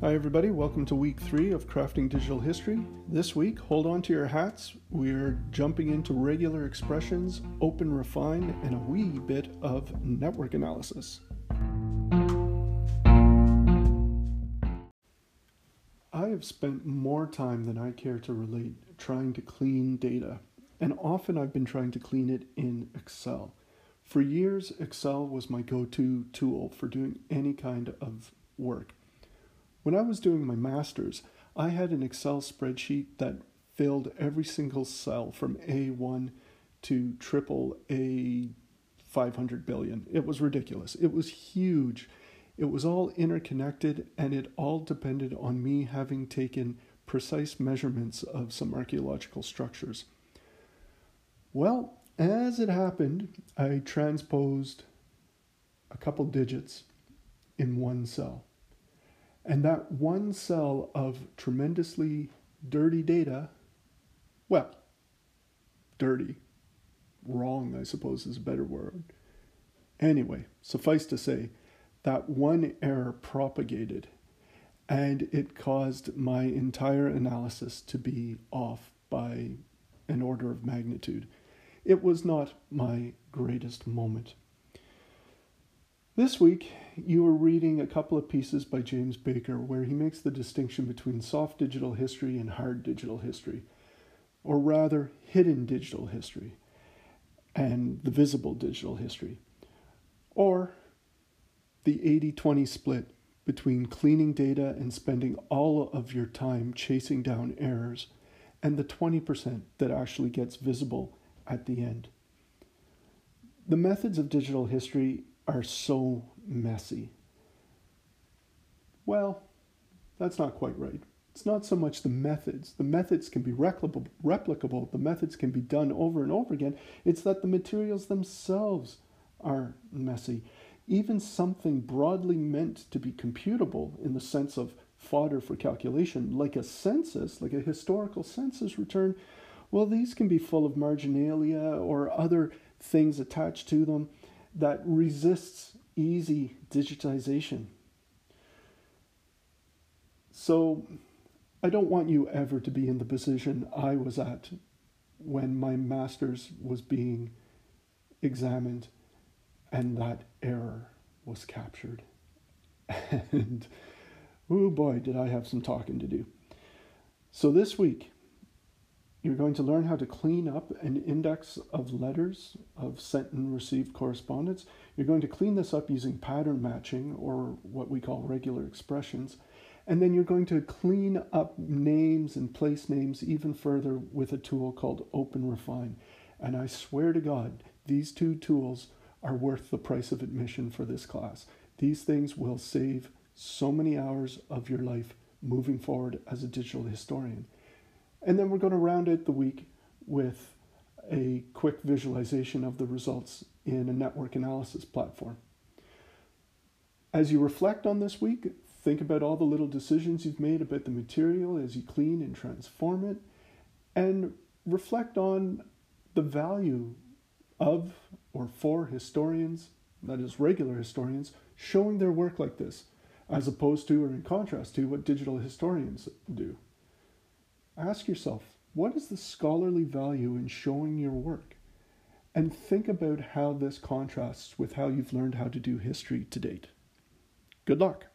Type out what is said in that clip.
Hi, everybody. Welcome to week three of Crafting Digital History. This week, hold on to your hats. We're jumping into regular expressions, open refine, and a wee bit of network analysis. I have spent more time than I care to relate trying to clean data, and often I've been trying to clean it in Excel. For years, Excel was my go to tool for doing any kind of work. When I was doing my master's, I had an Excel spreadsheet that filled every single cell from A1 to triple A 500 billion. It was ridiculous. It was huge. It was all interconnected and it all depended on me having taken precise measurements of some archaeological structures. Well, as it happened, I transposed a couple digits in one cell. And that one cell of tremendously dirty data, well, dirty, wrong, I suppose is a better word. Anyway, suffice to say, that one error propagated and it caused my entire analysis to be off by an order of magnitude. It was not my greatest moment. This week, you were reading a couple of pieces by James Baker where he makes the distinction between soft digital history and hard digital history, or rather, hidden digital history and the visible digital history, or the 80 20 split between cleaning data and spending all of your time chasing down errors and the 20% that actually gets visible at the end. The methods of digital history are so messy. Well, that's not quite right. It's not so much the methods. The methods can be replicable, the methods can be done over and over again. It's that the materials themselves are messy. Even something broadly meant to be computable in the sense of fodder for calculation, like a census, like a historical census return, well, these can be full of marginalia or other things attached to them that resists easy digitization. So, I don't want you ever to be in the position I was at when my master's was being examined and that error was captured. And oh boy, did I have some talking to do. So, this week, you're going to learn how to clean up an index of letters of sent and received correspondence. You're going to clean this up using pattern matching or what we call regular expressions. And then you're going to clean up names and place names even further with a tool called Open Refine. And I swear to God, these two tools are worth the price of admission for this class. These things will save so many hours of your life moving forward as a digital historian. And then we're going to round out the week with a quick visualization of the results in a network analysis platform. As you reflect on this week, think about all the little decisions you've made about the material as you clean and transform it, and reflect on the value of or for historians, that is, regular historians, showing their work like this, as opposed to or in contrast to what digital historians do. Ask yourself, what is the scholarly value in showing your work? And think about how this contrasts with how you've learned how to do history to date. Good luck.